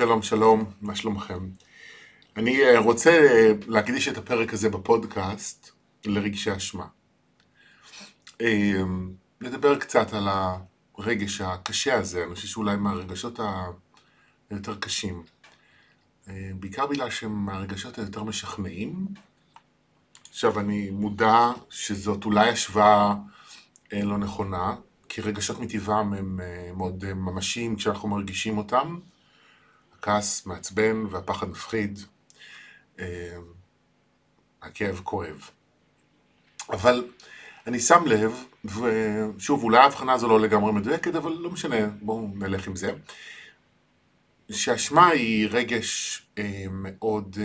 שלום, שלום, מה שלומכם? אני אה, רוצה אה, להקדיש את הפרק הזה בפודקאסט לרגשי אשמה. אה, לדבר קצת על הרגש הקשה הזה, אני חושב שאולי מהרגשות היותר קשים. בעיקר בגלל שהם מהרגשות היותר משכנעים. עכשיו, אני מודע שזאת אולי השוואה לא נכונה, כי רגשות מטבעם הם מאוד ממשיים כשאנחנו מרגישים אותם. הכעס מעצבן והפחד מפחיד, אה, הכאב כואב. אבל אני שם לב, ושוב, אולי ההבחנה הזו לא לגמרי מדויקת, אבל לא משנה, בואו נלך עם זה, שאשמה היא רגש אה, מאוד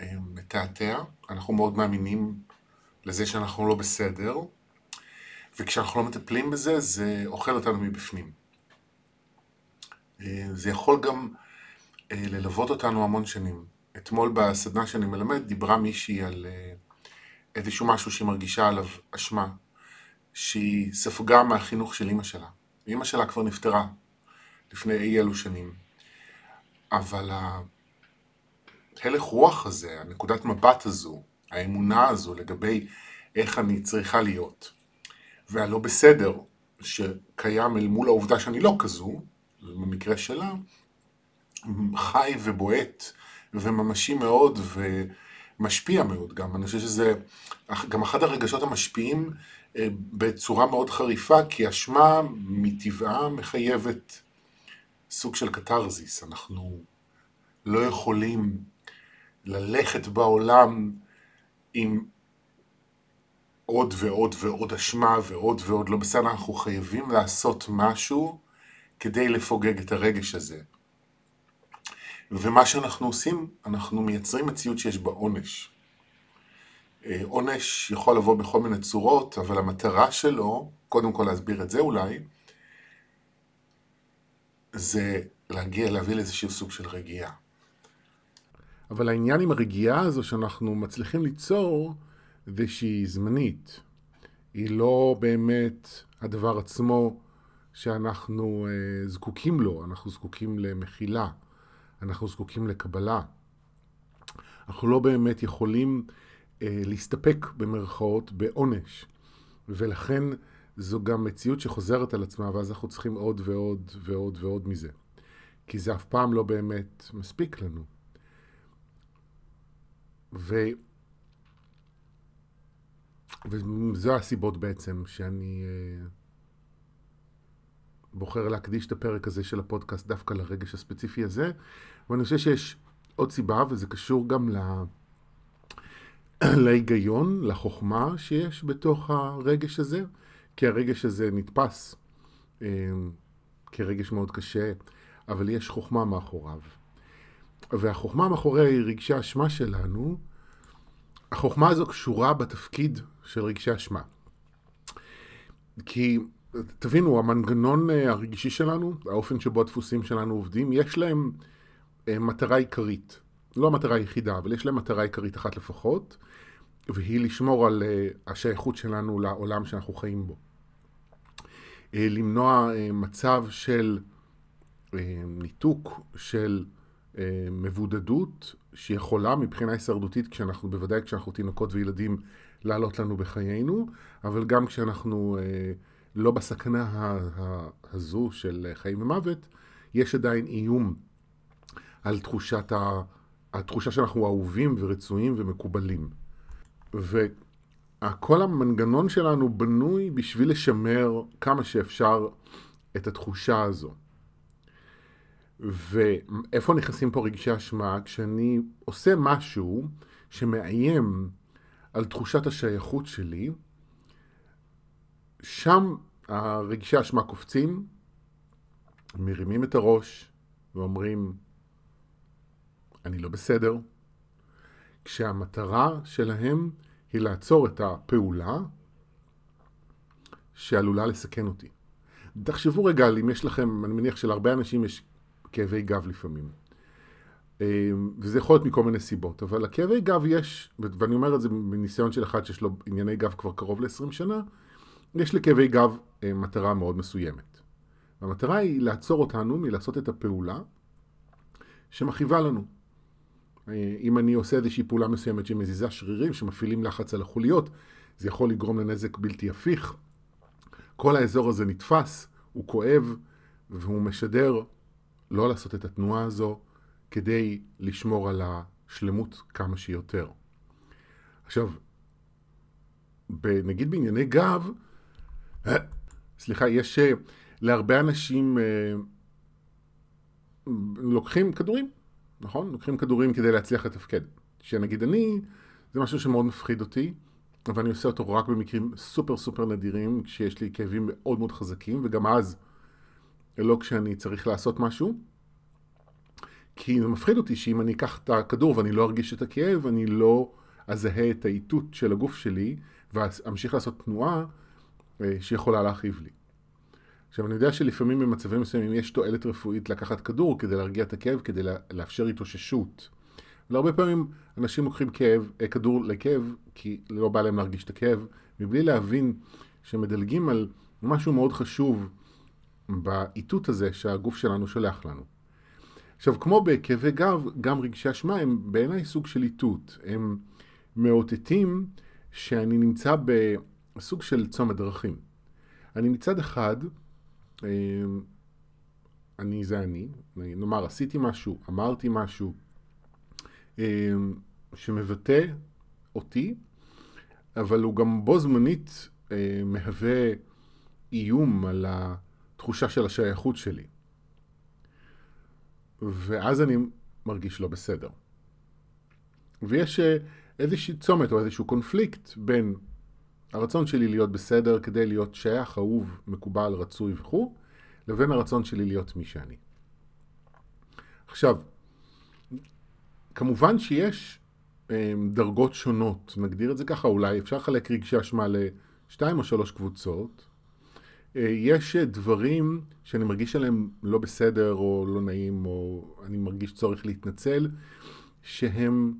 אה, מתעתע, אנחנו מאוד מאמינים לזה שאנחנו לא בסדר, וכשאנחנו לא מטפלים בזה, זה אוכל אותנו מבפנים. זה יכול גם אה, ללוות אותנו המון שנים. אתמול בסדנה שאני מלמד דיברה מישהי על אה, איזשהו משהו שהיא מרגישה עליו אשמה, שהיא ספגה מהחינוך של אימא שלה. אימא שלה כבר נפטרה לפני אי אלו שנים. אבל ההלך רוח הזה, הנקודת מבט הזו, האמונה הזו לגבי איך אני צריכה להיות, והלא בסדר שקיים אל מול העובדה שאני לא כזו, במקרה שלה, חי ובועט וממשי מאוד ומשפיע מאוד גם. אני חושב שזה גם אחד הרגשות המשפיעים אה, בצורה מאוד חריפה, כי אשמה מטבעה מחייבת סוג של קתרזיס. אנחנו לא יכולים ללכת בעולם עם עוד ועוד ועוד אשמה ועוד ועוד לא בסדר, אנחנו חייבים לעשות משהו כדי לפוגג את הרגש הזה. ומה שאנחנו עושים, אנחנו מייצרים מציאות שיש בה עונש. אה, עונש יכול לבוא בכל מיני צורות, אבל המטרה שלו, קודם כל להסביר את זה אולי, זה להגיע, להביא לאיזשהו סוג של רגיעה. אבל העניין עם הרגיעה הזו שאנחנו מצליחים ליצור, זה שהיא זמנית. היא לא באמת הדבר עצמו שאנחנו אה, זקוקים לו, אנחנו זקוקים למחילה. אנחנו זקוקים לקבלה. אנחנו לא באמת יכולים אה, להסתפק במרכאות בעונש, ולכן זו גם מציאות שחוזרת על עצמה, ואז אנחנו צריכים עוד ועוד ועוד ועוד מזה. כי זה אף פעם לא באמת מספיק לנו. ו... וזו הסיבות בעצם שאני אה, בוחר להקדיש את הפרק הזה של הפודקאסט דווקא לרגש הספציפי הזה, ואני חושב שיש עוד סיבה, וזה קשור גם ל... להיגיון, לחוכמה שיש בתוך הרגש הזה, כי הרגש הזה נתפס אה, כרגש מאוד קשה, אבל יש חוכמה מאחוריו. והחוכמה מאחורי רגשי האשמה שלנו, החוכמה הזו קשורה בתפקיד של רגשי אשמה. כי תבינו, המנגנון אה, הרגשי שלנו, האופן שבו הדפוסים שלנו עובדים, יש להם אה, מטרה עיקרית. לא המטרה היחידה, אבל יש להם מטרה עיקרית אחת לפחות, והיא לשמור על אה, השייכות שלנו לעולם שאנחנו חיים בו. למנוע מצב של ניתוק, של מבודדות, שיכולה מבחינה הישרדותית, כשאנחנו, בוודאי כשאנחנו תינוקות וילדים, לעלות לנו בחיינו, אבל גם כשאנחנו לא בסכנה הזו של חיים ומוות, יש עדיין איום על תחושת ה... התחושה שאנחנו אהובים ורצויים ומקובלים. וכל המנגנון שלנו בנוי בשביל לשמר כמה שאפשר את התחושה הזו. ואיפה נכנסים פה רגשי אשמה? כשאני עושה משהו שמאיים על תחושת השייכות שלי, שם הרגישי אשמה קופצים, מרימים את הראש ואומרים, אני לא בסדר, כשהמטרה שלהם היא לעצור את הפעולה שעלולה לסכן אותי. תחשבו רגע אם יש לכם, אני מניח שלהרבה אנשים יש כאבי גב לפעמים. וזה יכול להיות מכל מיני סיבות, אבל לכאבי גב יש, ואני אומר את זה מניסיון של אחד שיש לו ענייני גב כבר קרוב ל-20 שנה, יש לכאבי גב אה, מטרה מאוד מסוימת. והמטרה היא לעצור אותנו מלעשות את הפעולה שמכאיבה לנו. אה, אם אני עושה איזושהי פעולה מסוימת שמזיזה שרירים, שמפעילים לחץ על החוליות, זה יכול לגרום לנזק בלתי הפיך. כל האזור הזה נתפס, הוא כואב, והוא משדר לא לעשות את התנועה הזו כדי לשמור על השלמות כמה שיותר. עכשיו, נגיד בענייני גב, סליחה, יש אה, להרבה אנשים אה, לוקחים כדורים, נכון? לוקחים כדורים כדי להצליח לתפקד. שנגיד אני, זה משהו שמאוד מפחיד אותי, אבל אני עושה אותו רק במקרים סופר סופר נדירים, כשיש לי כאבים מאוד מאוד חזקים, וגם אז לא כשאני צריך לעשות משהו. כי זה מפחיד אותי שאם אני אקח את הכדור ואני לא ארגיש את הכאב, אני לא אזהה את האיתות של הגוף שלי, ואמשיך לעשות תנועה שיכולה להכאיב לי. עכשיו, אני יודע שלפעמים במצבים מסוימים יש תועלת רפואית לקחת כדור כדי להרגיע את הכאב, כדי לאפשר התאוששות. והרבה פעמים אנשים לוקחים כאב, אה, כדור לכאב, כי לא בא להם להרגיש את הכאב, מבלי להבין שמדלגים על משהו מאוד חשוב באיתות הזה שהגוף שלנו שולח לנו. עכשיו, כמו בכאבי גב, גם רגשי אשמה הם בעיניי סוג של איתות. הם מאותתים שאני נמצא בסוג של צומת דרכים. אני מצד אחד, אה, אני זה אני, נאמר עשיתי משהו, אמרתי משהו אה, שמבטא אותי, אבל הוא גם בו זמנית אה, מהווה איום על התחושה של השייכות שלי. ואז אני מרגיש לא בסדר. ויש איזושהי צומת או איזשהו קונפליקט בין הרצון שלי להיות בסדר כדי להיות שייך, אהוב, מקובל, רצוי וכו', לבין הרצון שלי להיות מי שאני. עכשיו, כמובן שיש אה, דרגות שונות, נגדיר את זה ככה אולי, אפשר לחלק רגשי אשמה לשתיים או שלוש קבוצות. אה, יש דברים שאני מרגיש עליהם לא בסדר או לא נעים, או אני מרגיש צורך להתנצל, שהם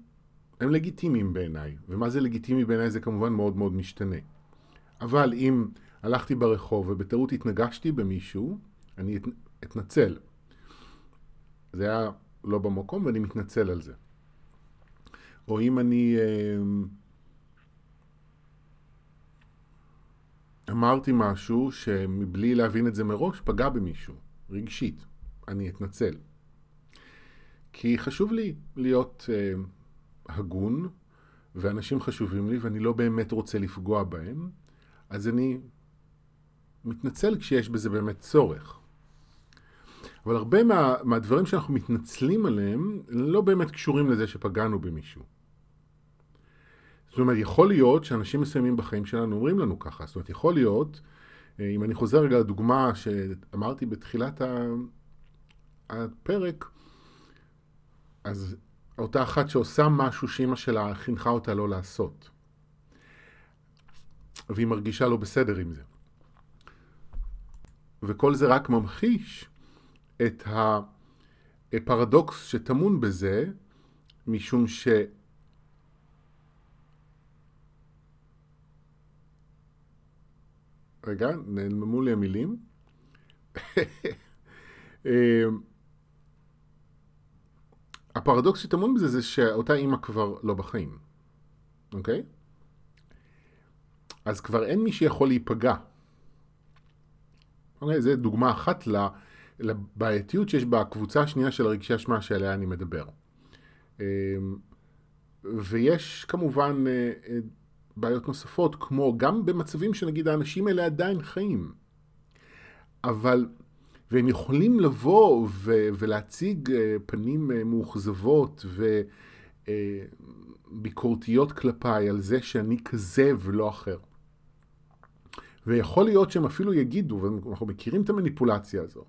הם לגיטימיים בעיניי, ומה זה לגיטימי בעיניי זה כמובן מאוד מאוד משתנה. אבל אם הלכתי ברחוב ובטעות התנגשתי במישהו, אני את, אתנצל. זה היה לא במקום ואני מתנצל על זה. או אם אני אה, אמרתי משהו שמבלי להבין את זה מראש פגע במישהו, רגשית, אני אתנצל. כי חשוב לי להיות אה, הגון, ואנשים חשובים לי, ואני לא באמת רוצה לפגוע בהם, אז אני מתנצל כשיש בזה באמת צורך. אבל הרבה מה, מהדברים שאנחנו מתנצלים עליהם לא באמת קשורים לזה שפגענו במישהו. זאת אומרת, יכול להיות שאנשים מסוימים בחיים שלנו אומרים לנו ככה. זאת אומרת, יכול להיות, אה, אם אני חוזר רגע לדוגמה שאמרתי בתחילת הפרק, אז אותה אחת שעושה משהו שאימא שלה חינכה אותה לא לעשות. והיא מרגישה לא בסדר עם זה. וכל זה רק ממחיש את הפרדוקס שטמון בזה, משום ש... רגע, נעלמו לי המילים. הפרדוקס שטמון בזה זה שאותה אימא כבר לא בחיים, אוקיי? אז כבר אין מי שיכול להיפגע. אוקיי? זו דוגמה אחת לבעייתיות שיש בקבוצה השנייה של הרגשי אשמה שעליה אני מדבר. אמ, ויש כמובן אה, אה, בעיות נוספות, כמו גם במצבים שנגיד האנשים האלה עדיין חיים. אבל והם יכולים לבוא ו- ולהציג uh, פנים uh, מאוכזבות וביקורתיות אה, כלפיי על זה שאני כזה ולא אחר. ויכול להיות שהם אפילו יגידו, ואנחנו מכירים את המניפולציה הזו,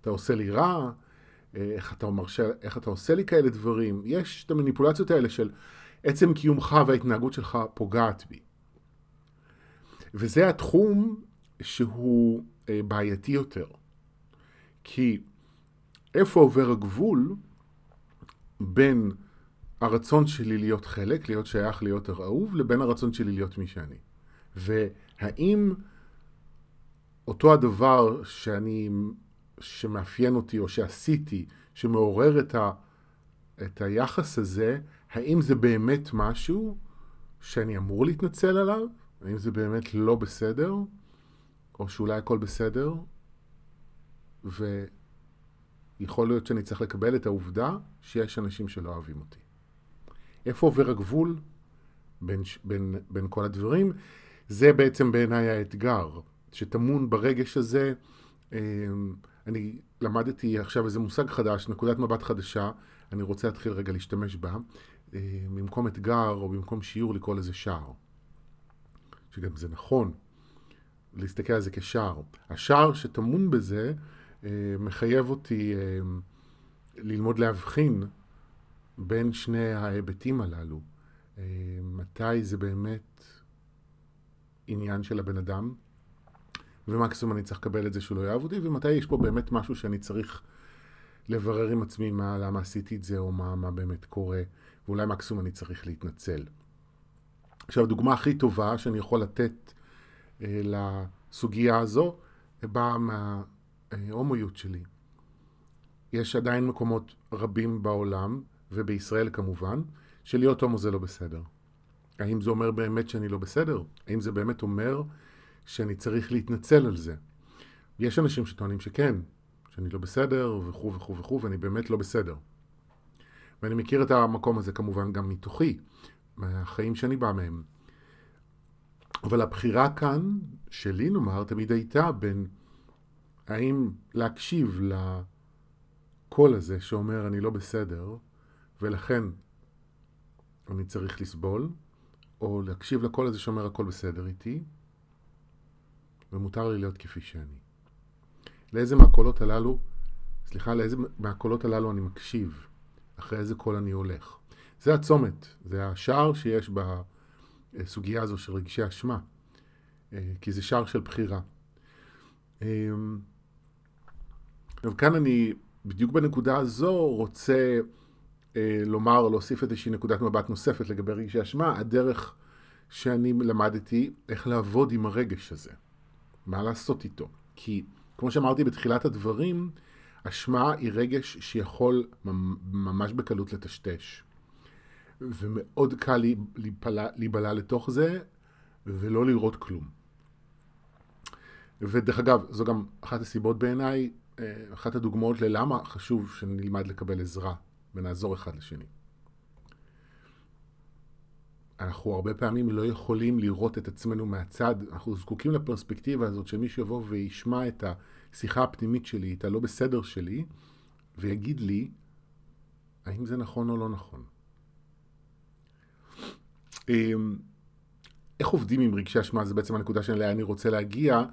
אתה עושה לי רע, איך אתה, מרשה, איך אתה עושה לי כאלה דברים. יש את המניפולציות האלה של עצם קיומך וההתנהגות שלך פוגעת בי. וזה התחום שהוא בעייתי יותר. כי איפה עובר הגבול בין הרצון שלי להיות חלק, להיות שייך, להיות אהוב, לבין הרצון שלי להיות מי שאני. והאם אותו הדבר שאני, שמאפיין אותי או שעשיתי, שמעורר את את היחס הזה, האם זה באמת משהו שאני אמור להתנצל עליו? האם זה באמת לא בסדר? או שאולי הכל בסדר? ויכול להיות שאני צריך לקבל את העובדה שיש אנשים שלא אוהבים אותי. איפה עובר הגבול בין, בין, בין כל הדברים? זה בעצם בעיניי האתגר, שטמון ברגש הזה. אמ, אני למדתי עכשיו איזה מושג חדש, נקודת מבט חדשה, אני רוצה להתחיל רגע להשתמש בה. אמ, במקום אתגר או במקום שיעור לקרוא לזה שער. שגם זה נכון, להסתכל על זה כשער. השער שטמון בזה מחייב אותי ללמוד להבחין בין שני ההיבטים הללו. מתי זה באמת עניין של הבן אדם, ומקסימום אני צריך לקבל את זה שהוא לא יאהב אותי, ומתי יש פה באמת משהו שאני צריך לברר עם עצמי מה, למה עשיתי את זה, או מה, מה באמת קורה, ואולי מקסימום אני צריך להתנצל. עכשיו, הדוגמה הכי טובה שאני יכול לתת אה, לסוגיה הזו, באה מההומואיות שלי. יש עדיין מקומות רבים בעולם, ובישראל כמובן, שלהיות הומו זה לא בסדר. האם זה אומר באמת שאני לא בסדר? האם זה באמת אומר שאני צריך להתנצל על זה? יש אנשים שטוענים שכן, שאני לא בסדר וכו' וכו' וכו', ואני באמת לא בסדר. ואני מכיר את המקום הזה כמובן גם מתוכי, מהחיים שאני בא מהם. אבל הבחירה כאן, שלי נאמר, תמיד הייתה בין האם להקשיב לקול הזה שאומר אני לא בסדר, ולכן אני צריך לסבול, או להקשיב לקול הזה שאומר הכל בסדר איתי, ומותר לי להיות כפי שאני. לאיזה מהקולות הללו, סליחה, לאיזה מהקולות הללו אני מקשיב, אחרי איזה קול אני הולך. זה הצומת, זה השער שיש בסוגיה הזו של רגשי אשמה, אה, כי זה שער של בחירה. וכאן אני, בדיוק בנקודה הזו, רוצה אה, לומר, להוסיף איזושהי נקודת מבט נוספת לגבי רגשי אשמה, הדרך שאני למדתי איך לעבוד עם הרגש הזה, מה לעשות איתו. כי כמו שאמרתי בתחילת הדברים, אשמה היא רגש שיכול ממש בקלות לטשטש. ומאוד קל להיבלע לתוך זה ולא לראות כלום. ודרך אגב, זו גם אחת הסיבות בעיניי, אחת הדוגמאות ללמה חשוב שנלמד לקבל עזרה ונעזור אחד לשני. אנחנו הרבה פעמים לא יכולים לראות את עצמנו מהצד, אנחנו זקוקים לפרספקטיבה הזאת שמישהו יבוא וישמע את השיחה הפנימית שלי, את הלא בסדר שלי, ויגיד לי האם זה נכון או לא נכון. אמ, איך עובדים עם רגשי אשמה, זה בעצם הנקודה שאליה אני רוצה להגיע,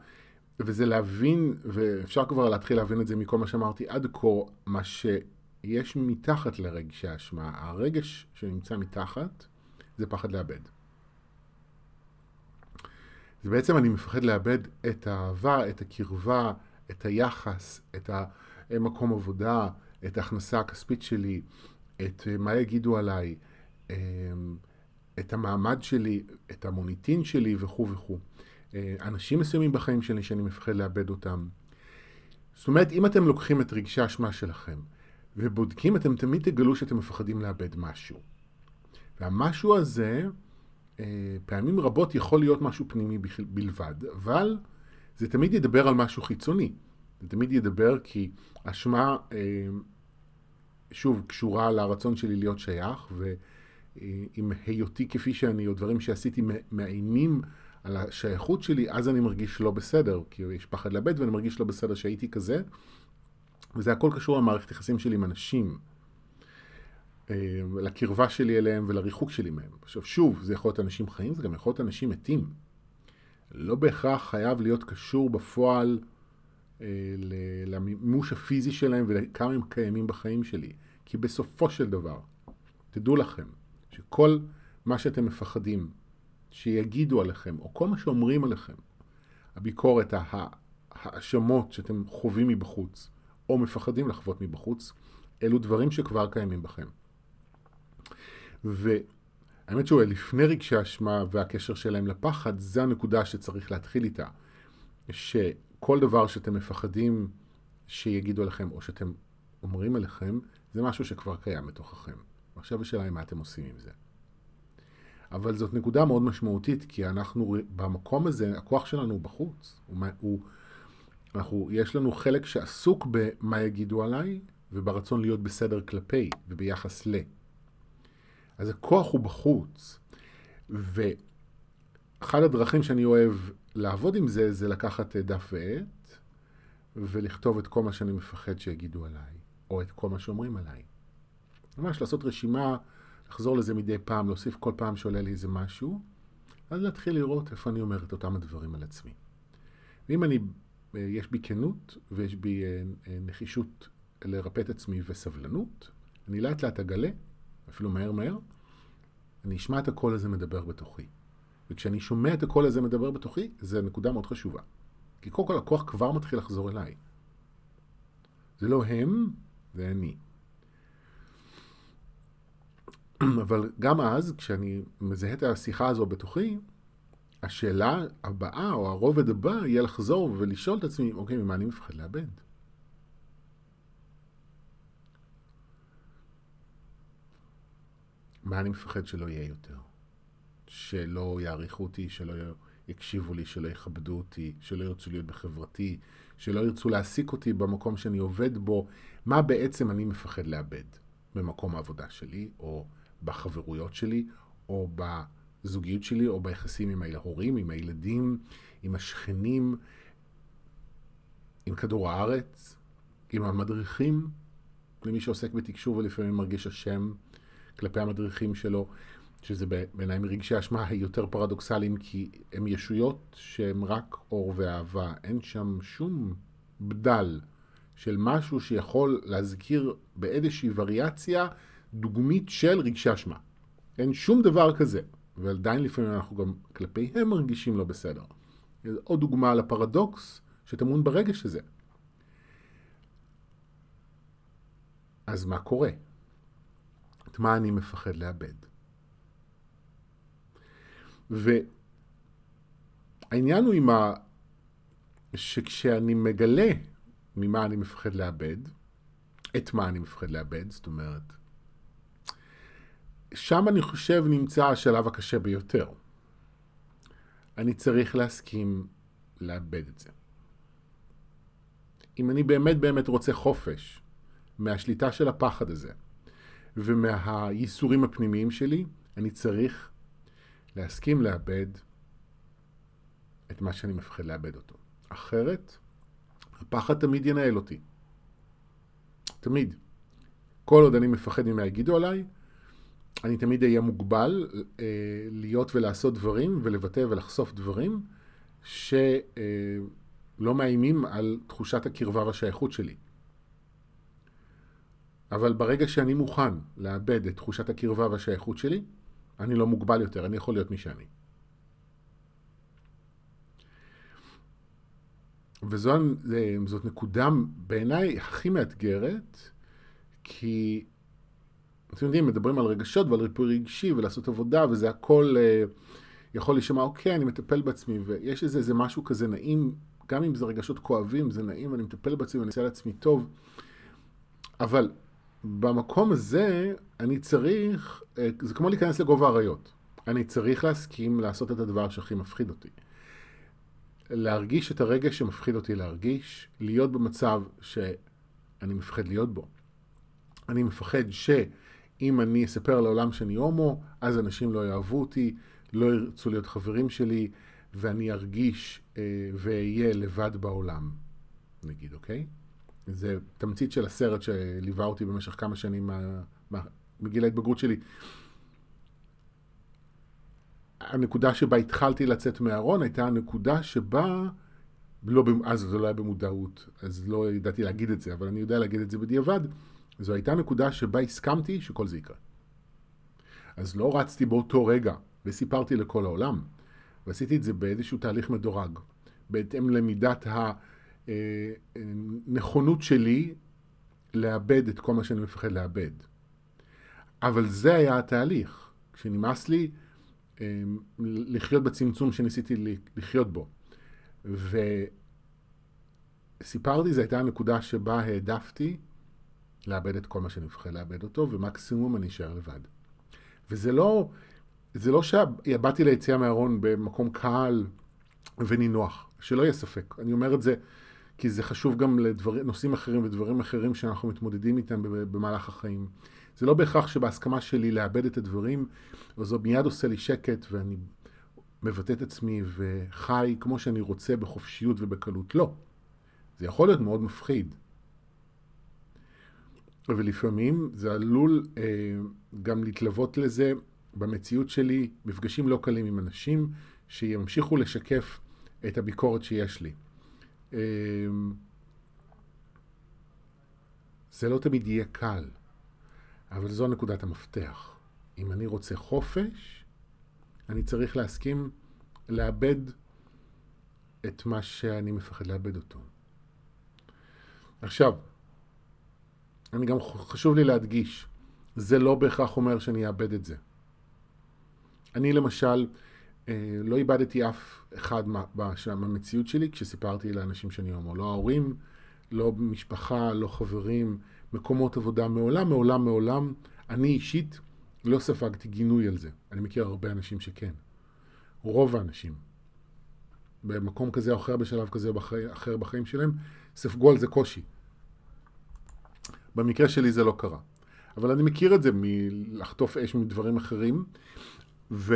וזה להבין, ואפשר כבר להתחיל להבין את זה מכל מה שאמרתי עד כה, מה ש... יש מתחת לרגשי האשמה. הרגש שנמצא מתחת זה פחד לאבד. זה בעצם אני מפחד לאבד את האהבה, את הקרבה, את היחס, את המקום עבודה, את ההכנסה הכספית שלי, את מה יגידו עליי, אמ, את המעמד שלי, את המוניטין שלי וכו' וכו'. אה, אנשים מסוימים בחיים שלי שאני מפחד לאבד אותם. זאת אומרת, אם אתם לוקחים את רגשי האשמה שלכם ובודקים, אתם תמיד תגלו שאתם מפחדים לאבד משהו. והמשהו הזה, אה, פעמים רבות יכול להיות משהו פנימי בלבד, אבל זה תמיד ידבר על משהו חיצוני. זה תמיד ידבר כי אשמה, אה, שוב, קשורה לרצון שלי להיות שייך, ועם היותי כפי שאני, או דברים שעשיתי מאיימים על השייכות שלי, אז אני מרגיש לא בסדר, כי יש פחד לאבד ואני מרגיש לא בסדר שהייתי כזה, וזה הכל קשור למערכת יחסים שלי עם אנשים, אה, לקרבה שלי אליהם ולריחוק שלי מהם. עכשיו שוב, זה יכול להיות אנשים חיים, זה גם יכול להיות אנשים מתים. לא בהכרח חייב להיות קשור בפועל אה, למימוש הפיזי שלהם ולכמה הם קיימים בחיים שלי. כי בסופו של דבר, תדעו לכם, שכל מה שאתם מפחדים שיגידו עליכם, או כל מה שאומרים עליכם, הביקורת, ההאשמות שאתם חווים מבחוץ, או מפחדים לחוות מבחוץ, אלו דברים שכבר קיימים בכם. והאמת שהוא לפני רגשי אשמה והקשר שלהם לפחד, זה הנקודה שצריך להתחיל איתה. שכל דבר שאתם מפחדים שיגידו לכם, או שאתם אומרים עליכם, זה משהו שכבר קיים בתוככם. עכשיו השאלה היא מה אתם עושים עם זה. אבל זאת נקודה מאוד משמעותית, כי אנחנו במקום הזה, הכוח שלנו הוא בחוץ. הוא, הוא, אנחנו, יש לנו חלק שעסוק במה יגידו עליי, וברצון להיות בסדר כלפי וביחס ל. אז הכוח הוא בחוץ. ואחד הדרכים שאני אוהב לעבוד עם זה, זה לקחת דף ועט, ולכתוב את כל מה שאני מפחד שיגידו עליי, או את כל מה שאומרים עליי. ממש לעשות רשימה, לחזור לזה מדי פעם, להוסיף כל פעם שעולה לי איזה משהו, אז להתחיל לראות איפה אני אומר את אותם הדברים על עצמי. ואם אני, אה, יש בי כנות ויש בי אה, אה, נחישות לרפא את עצמי וסבלנות, אני לאט לאט אגלה, אפילו מהר מהר, אני אשמע את הקול הזה מדבר בתוכי. וכשאני שומע את הקול הזה מדבר בתוכי, זו נקודה מאוד חשובה. כי קודם כל הכוח כבר מתחיל לחזור אליי. זה לא הם, זה אני. אבל גם אז, כשאני מזהה את השיחה הזו בתוכי, השאלה הבאה, או הרובד הבא, יהיה לחזור ולשאול את עצמי, אוקיי, ממה אני מפחד לאבד? מה אני מפחד שלא יהיה יותר? שלא יעריכו אותי, שלא יקשיבו לי, שלא יכבדו אותי, שלא ירצו להיות בחברתי, שלא ירצו להעסיק אותי במקום שאני עובד בו. מה בעצם אני מפחד לאבד במקום העבודה שלי, או בחברויות שלי, או בזוגיות שלי, או ביחסים עם ההורים, עם הילדים, עם השכנים, עם כדור הארץ, עם המדריכים, למי שעוסק בתקשור ולפעמים מרגיש אשם כלפי המדריכים שלו, שזה בעיניי מרגשי אשמה היותר פרדוקסליים, כי הם ישויות שהם רק אור ואהבה. אין שם שום בדל של משהו שיכול להזכיר באיזושהי וריאציה דוגמית של רגשי אשמה. אין שום דבר כזה. ועדיין לפעמים אנחנו גם כלפיהם מרגישים לא בסדר. עוד דוגמה לפרדוקס שטמון ברגש הזה. אז מה קורה? את מה אני מפחד לאבד? והעניין הוא עם ה... שכשאני מגלה ממה אני מפחד לאבד, את מה אני מפחד לאבד, זאת אומרת, שם אני חושב נמצא השלב הקשה ביותר. אני צריך להסכים לאבד את זה. אם אני באמת באמת רוצה חופש מהשליטה של הפחד הזה ומהייסורים הפנימיים שלי, אני צריך להסכים לאבד את מה שאני מפחד לאבד אותו. אחרת, הפחד תמיד ינהל אותי. תמיד. כל עוד אני מפחד ממה יגידו עליי, אני תמיד אהיה מוגבל אה, להיות ולעשות דברים ולבטא ולחשוף דברים שלא אה, מאיימים על תחושת הקרבה והשייכות שלי. אבל ברגע שאני מוכן לאבד את תחושת הקרבה והשייכות שלי, אני לא מוגבל יותר, אני יכול להיות מי שאני. וזאת נקודה בעיניי הכי מאתגרת, כי אתם יודעים, מדברים על רגשות ועל ריפוי רגשי ולעשות עבודה, וזה הכל אה, יכול להישמע, אוקיי, אני מטפל בעצמי, ויש איזה, איזה משהו כזה נעים, גם אם זה רגשות כואבים, זה נעים, אני מטפל בעצמי ואני עושה לעצמי טוב, אבל במקום הזה אני צריך, אה, זה כמו להיכנס לגובה האריות. אני צריך להסכים לעשות את הדבר שהכי מפחיד אותי. להרגיש את הרגש שמפחיד אותי להרגיש, להיות במצב שאני מפחד להיות בו. אני מפחד שאם אני אספר לעולם שאני הומו, אז אנשים לא יאהבו אותי, לא ירצו להיות חברים שלי, ואני ארגיש אה, ואהיה לבד בעולם, נגיד, אוקיי? זה תמצית של הסרט שליווה אותי במשך כמה שנים מגיל ההתבגרות שלי. הנקודה שבה התחלתי לצאת מהארון הייתה הנקודה שבה, לא, אז זה לא היה במודעות, אז לא ידעתי להגיד את זה, אבל אני יודע להגיד את זה בדיעבד, זו הייתה נקודה שבה הסכמתי שכל זה יקרה. אז לא רצתי באותו רגע וסיפרתי לכל העולם, ועשיתי את זה באיזשהו תהליך מדורג, בהתאם למידת הנכונות שלי לאבד את כל מה שאני מפחד לאבד. אבל זה היה התהליך. כשנמאס לי אמ, לחיות בצמצום שניסיתי לחיות בו. וסיפרתי, זו הייתה הנקודה שבה העדפתי לאבד את כל מה שאני מפחד לאבד אותו, ומקסימום אני אשאר לבד. וזה לא, זה לא שבאתי ליציאה מהארון במקום קל ונינוח, שלא יהיה ספק. אני אומר את זה כי זה חשוב גם לנושאים אחרים ודברים אחרים שאנחנו מתמודדים איתם במהלך החיים. זה לא בהכרח שבהסכמה שלי לאבד את הדברים, אז זה מיד עושה לי שקט ואני מבטא את עצמי וחי כמו שאני רוצה בחופשיות ובקלות. לא. זה יכול להיות מאוד מפחיד. ולפעמים זה עלול אה, גם להתלוות לזה במציאות שלי מפגשים לא קלים עם אנשים שימשיכו לשקף את הביקורת שיש לי. אה, זה לא תמיד יהיה קל, אבל זו נקודת המפתח. אם אני רוצה חופש, אני צריך להסכים לאבד את מה שאני מפחד לאבד אותו. עכשיו, אני גם חשוב לי להדגיש, זה לא בהכרח אומר שאני אאבד את זה. אני למשל, אה, לא איבדתי אף אחד מהמציאות שלי כשסיפרתי לאנשים שאני הומו. לא ההורים, לא משפחה, לא חברים, מקומות עבודה, מעולם, מעולם, מעולם. אני אישית לא ספגתי גינוי על זה. אני מכיר הרבה אנשים שכן. רוב האנשים, במקום כזה או אחר, בשלב כזה או אחר בחיים שלהם, ספגו על זה קושי. במקרה שלי זה לא קרה. אבל אני מכיר את זה מלחטוף אש מדברים אחרים. ו...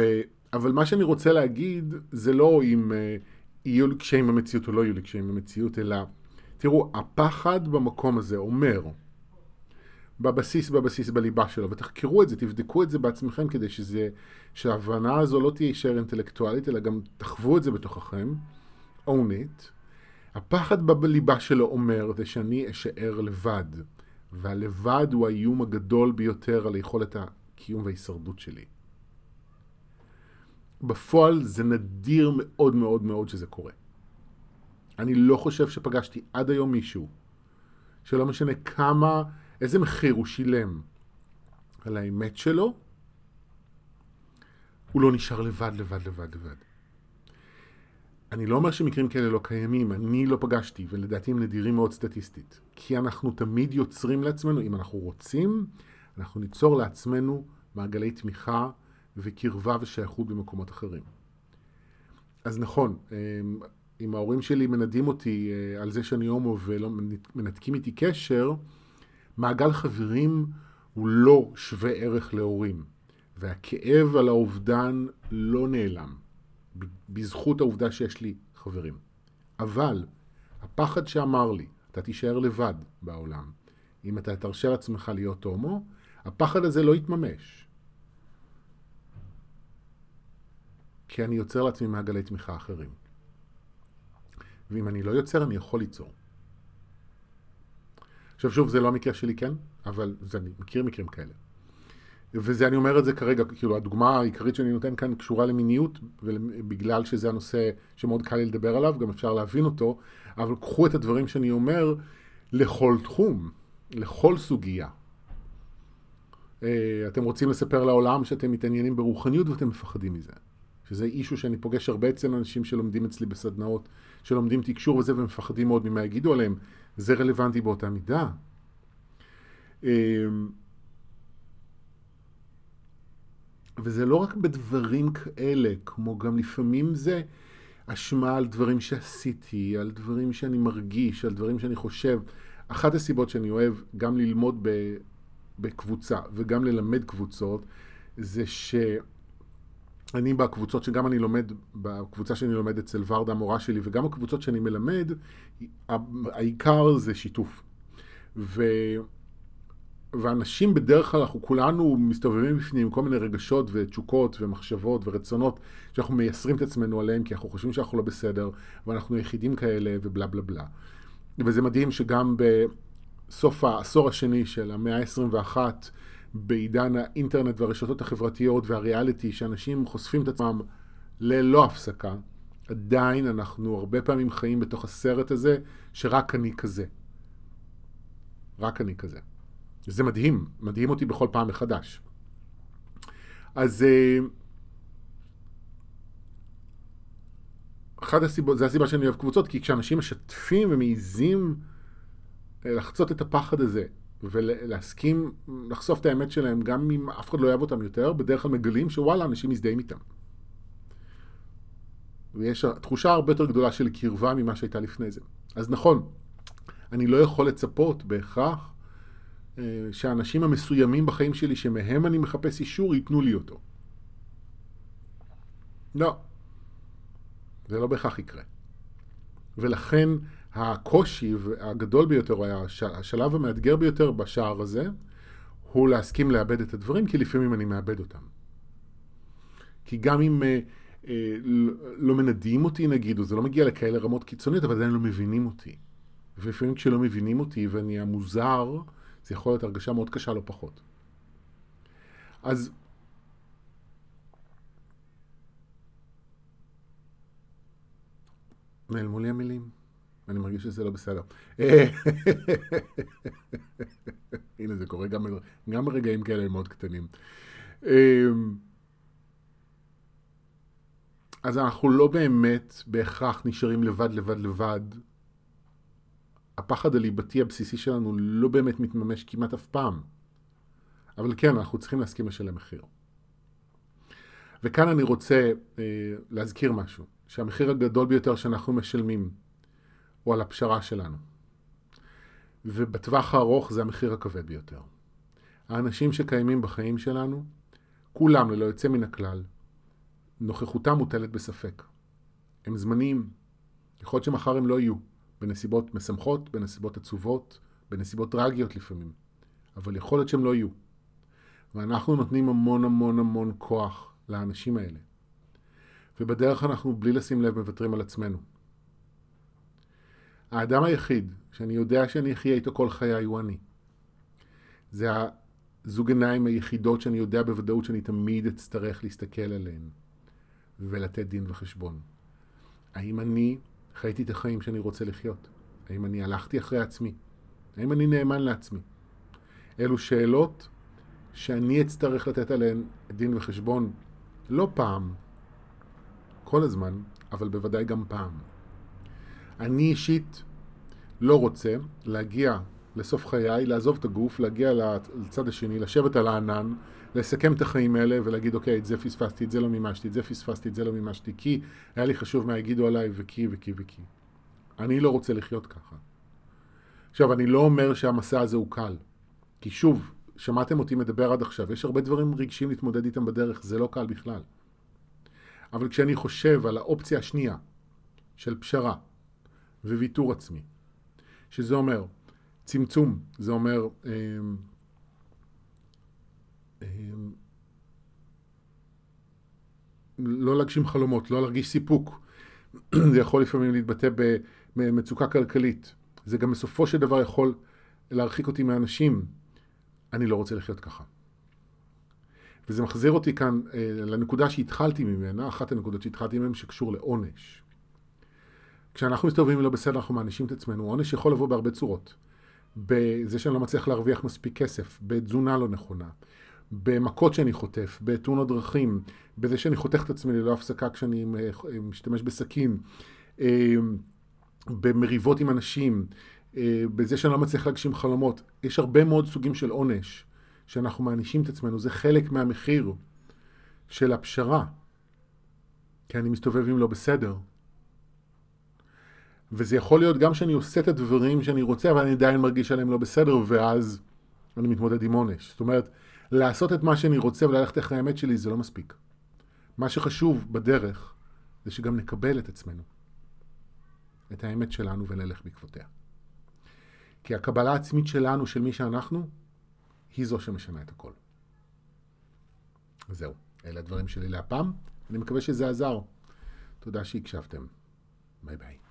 אבל מה שאני רוצה להגיד, זה לא אם uh, יהיו לי קשיים במציאות או לא יהיו לי קשיים במציאות, אלא, תראו, הפחד במקום הזה אומר, בבסיס, בבסיס, בליבה שלו, ותחקרו את זה, תבדקו את זה בעצמכם כדי שזה, שההבנה הזו לא תהיה תישאר אינטלקטואלית, אלא גם תחוו את זה בתוככם, own it. הפחד בליבה שלו אומר זה שאני אשאר לבד. והלבד הוא האיום הגדול ביותר על יכולת הקיום וההישרדות שלי. בפועל זה נדיר מאוד מאוד מאוד שזה קורה. אני לא חושב שפגשתי עד היום מישהו שלא משנה כמה, איזה מחיר הוא שילם על האמת שלו, הוא לא נשאר לבד, לבד, לבד, לבד. אני לא אומר שמקרים כאלה לא קיימים, אני לא פגשתי, ולדעתי הם נדירים מאוד סטטיסטית. כי אנחנו תמיד יוצרים לעצמנו, אם אנחנו רוצים, אנחנו ניצור לעצמנו מעגלי תמיכה וקרבה ושייכות במקומות אחרים. אז נכון, אמ, אם ההורים שלי מנדים אותי אה, על זה שאני הומו ולא מנתקים איתי קשר, מעגל חברים הוא לא שווה ערך להורים. והכאב על האובדן לא נעלם. בזכות העובדה שיש לי חברים. אבל הפחד שאמר לי, אתה תישאר לבד בעולם, אם אתה תרשה לעצמך להיות הומו, הפחד הזה לא יתממש. כי אני יוצר לעצמי מעגלי תמיכה אחרים. ואם אני לא יוצר, אני יכול ליצור. עכשיו שוב, זה לא המקרה שלי, כן? אבל אני מכיר מקרים כאלה. וזה, אני אומר את זה כרגע, כאילו, הדוגמה העיקרית שאני נותן כאן קשורה למיניות, ובגלל שזה הנושא שמאוד קל לי לדבר עליו, גם אפשר להבין אותו, אבל קחו את הדברים שאני אומר לכל תחום, לכל סוגיה. אה, אתם רוצים לספר לעולם שאתם מתעניינים ברוחניות ואתם מפחדים מזה. שזה אישו שאני פוגש הרבה אצל אנשים שלומדים אצלי בסדנאות, שלומדים תקשור וזה ומפחדים מאוד ממה יגידו עליהם. זה רלוונטי באותה מידה. אה, וזה לא רק בדברים כאלה, כמו גם לפעמים זה אשמה על דברים שעשיתי, על דברים שאני מרגיש, על דברים שאני חושב. אחת הסיבות שאני אוהב גם ללמוד ב, בקבוצה וגם ללמד קבוצות, זה שאני בקבוצות שגם אני לומד, בקבוצה שאני לומד אצל ורדה המורה שלי, וגם הקבוצות שאני מלמד, העיקר זה שיתוף. ו... ואנשים בדרך כלל, אנחנו כולנו מסתובבים בפנים כל מיני רגשות ותשוקות ומחשבות ורצונות שאנחנו מייסרים את עצמנו עליהם כי אנחנו חושבים שאנחנו לא בסדר ואנחנו יחידים כאלה ובלה בלה בלה. וזה מדהים שגם בסוף העשור השני של המאה ה-21, בעידן האינטרנט והרשתות החברתיות והריאליטי, שאנשים חושפים את עצמם ללא הפסקה, עדיין אנחנו הרבה פעמים חיים בתוך הסרט הזה שרק אני כזה. רק אני כזה. זה מדהים, מדהים אותי בכל פעם מחדש. אז אה, אחת הסיבות, זה הסיבה שאני אוהב קבוצות, כי כשאנשים משתפים ומעיזים אה, לחצות את הפחד הזה ולהסכים לחשוף את האמת שלהם, גם אם אף אחד לא אוהב אותם יותר, בדרך כלל מגלים שוואלה, אנשים מזדהים איתם. ויש תחושה הרבה יותר גדולה של קרבה ממה שהייתה לפני זה. אז נכון, אני לא יכול לצפות בהכרח שהאנשים המסוימים בחיים שלי, שמהם אני מחפש אישור, ייתנו לי אותו. לא. זה לא בהכרח יקרה. ולכן הקושי הגדול ביותר, השלב המאתגר ביותר בשער הזה, הוא להסכים לאבד את הדברים, כי לפעמים אני מאבד אותם. כי גם אם אה, אה, לא מנדים אותי נגיד, או זה לא מגיע לכאלה רמות קיצוניות, אבל עדיין לא מבינים אותי. ולפעמים כשלא מבינים אותי ואני המוזר, זה יכול להיות הרגשה מאוד קשה, לא פחות. אז נעלמו לי המילים. אני מרגיש שזה לא בסדר. הנה, זה קורה גם, גם ברגעים כאלה מאוד קטנים. אמ, אז אנחנו לא באמת בהכרח נשארים לבד, לבד, לבד. הפחד הליבתי הבסיסי שלנו לא באמת מתממש כמעט אף פעם. אבל כן, אנחנו צריכים להסכים לשלם מחיר. וכאן אני רוצה אה, להזכיר משהו, שהמחיר הגדול ביותר שאנחנו משלמים הוא על הפשרה שלנו. ובטווח הארוך זה המחיר הכבד ביותר. האנשים שקיימים בחיים שלנו, כולם ללא יוצא מן הכלל, נוכחותם מוטלת בספק. הם זמניים. יכול להיות שמחר הם לא יהיו, בנסיבות משמחות, בנסיבות עצובות, בנסיבות טרגיות לפעמים. אבל יכול להיות שהם לא יהיו. ואנחנו נותנים המון המון המון כוח לאנשים האלה. ובדרך אנחנו, בלי לשים לב, מוותרים על עצמנו. האדם היחיד שאני יודע שאני אחיה איתו כל חיי הוא אני. זה הזוג עיניים היחידות שאני יודע בוודאות שאני תמיד אצטרך להסתכל עליהן ולתת דין וחשבון. האם אני חייתי את החיים שאני רוצה לחיות? האם אני הלכתי אחרי עצמי? האם אני נאמן לעצמי? אלו שאלות שאני אצטרך לתת עליהן דין וחשבון לא פעם, כל הזמן, אבל בוודאי גם פעם. אני אישית לא רוצה להגיע לסוף חיי, לעזוב את הגוף, להגיע לצד השני, לשבת על הענן, לסכם את החיים האלה ולהגיד, אוקיי, את זה פספסתי, את זה לא מימשתי, את זה פספסתי, את זה לא מימשתי, כי היה לי חשוב מה יגידו עליי, וכי וכי וכי. אני לא רוצה לחיות ככה. עכשיו, אני לא אומר שהמסע הזה הוא קל. כי שוב, שמעתם אותי מדבר עד עכשיו, יש הרבה דברים רגשיים להתמודד איתם בדרך, זה לא קל בכלל. אבל כשאני חושב על האופציה השנייה של פשרה, וויתור עצמי. שזה אומר צמצום, זה אומר אה, לא להגשים חלומות, לא להרגיש סיפוק. זה יכול לפעמים להתבטא במצוקה כלכלית. זה גם בסופו של דבר יכול להרחיק אותי מאנשים. אני לא רוצה לחיות ככה. וזה מחזיר אותי כאן אה, לנקודה שהתחלתי ממנה, אחת הנקודות שהתחלתי ממנה שקשור לעונש. כשאנחנו מסתובבים לא בסדר, אנחנו מענישים את עצמנו. עונש יכול לבוא בהרבה צורות. בזה שאני לא מצליח להרוויח מספיק כסף, בתזונה לא נכונה, במכות שאני חוטף, בתאונות דרכים, בזה שאני חותך את עצמי ללא הפסקה כשאני משתמש בסכין, אה, במריבות עם אנשים, אה, בזה שאני לא מצליח להגשים חלומות. יש הרבה מאוד סוגים של עונש שאנחנו מענישים את עצמנו. זה חלק מהמחיר של הפשרה. כי אני מסתובב עם לא בסדר. וזה יכול להיות גם שאני עושה את הדברים שאני רוצה, אבל אני עדיין מרגיש עליהם לא בסדר, ואז אני מתמודד עם עונש. זאת אומרת, לעשות את מה שאני רוצה וללכת אחרי האמת שלי זה לא מספיק. מה שחשוב בדרך זה שגם נקבל את עצמנו, את האמת שלנו ונלך בעקבותיה. כי הקבלה העצמית שלנו, של מי שאנחנו, היא זו שמשנה את הכל. זהו, אלה הדברים שלי להפעם. אני מקווה שזה עזר. תודה שהקשבתם. ביי ביי.